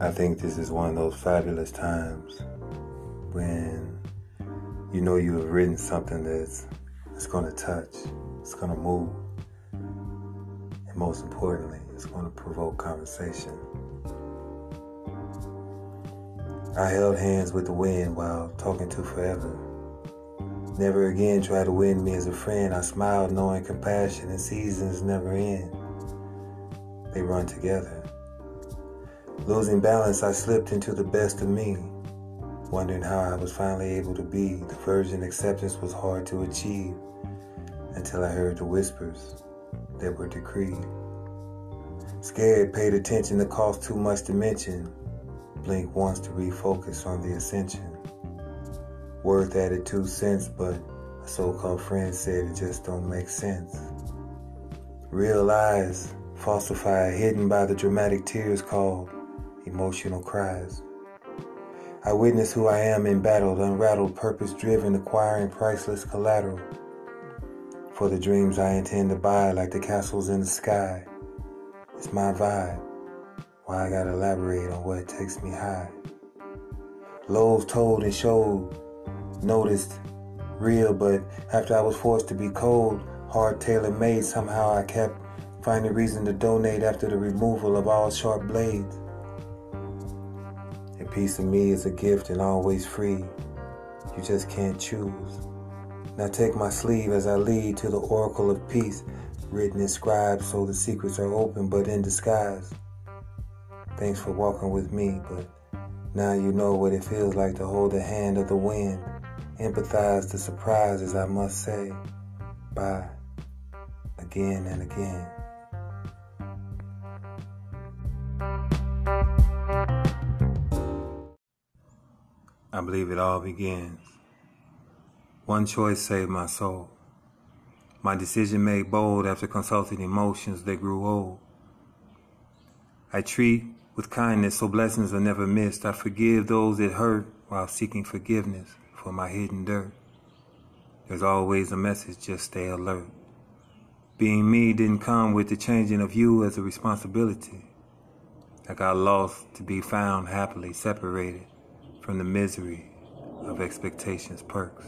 I think this is one of those fabulous times when you know you have written something that's going to touch, it's going to move, and most importantly, it's going to provoke conversation. I held hands with the wind while talking to forever. Never again try to win me as a friend. I smiled knowing compassion and seasons never end. They run together. Losing balance, I slipped into the best of me, wondering how I was finally able to be. The virgin acceptance was hard to achieve until I heard the whispers that were decreed. Scared, paid attention, the cost too much to mention. Blink once to refocus on the ascension. Worth added two cents, but a so-called friend said it just don't make sense. Real lies, falsified, hidden by the dramatic tears called emotional cries. I witness who I am embattled, unrattled, purpose driven, acquiring priceless collateral. For the dreams I intend to buy, like the castles in the sky. It's my vibe. Why I gotta elaborate on what takes me high. Lows told and showed, noticed, real, but after I was forced to be cold, hard tailor made, somehow I kept finding reason to donate after the removal of all sharp blades. A piece of me is a gift and always free. You just can't choose. Now take my sleeve as I lead to the oracle of peace, written inscribed so the secrets are open but in disguise. Thanks for walking with me, but now you know what it feels like to hold the hand of the wind. Empathize the surprises, I must say. Bye. Again and again. I believe it all begins. One choice saved my soul. My decision made bold after consulting emotions that grew old. I treat with kindness so blessings are never missed. I forgive those that hurt while seeking forgiveness for my hidden dirt. There's always a message, just stay alert. Being me didn't come with the changing of you as a responsibility. I got lost to be found happily separated from the misery of expectations' perks.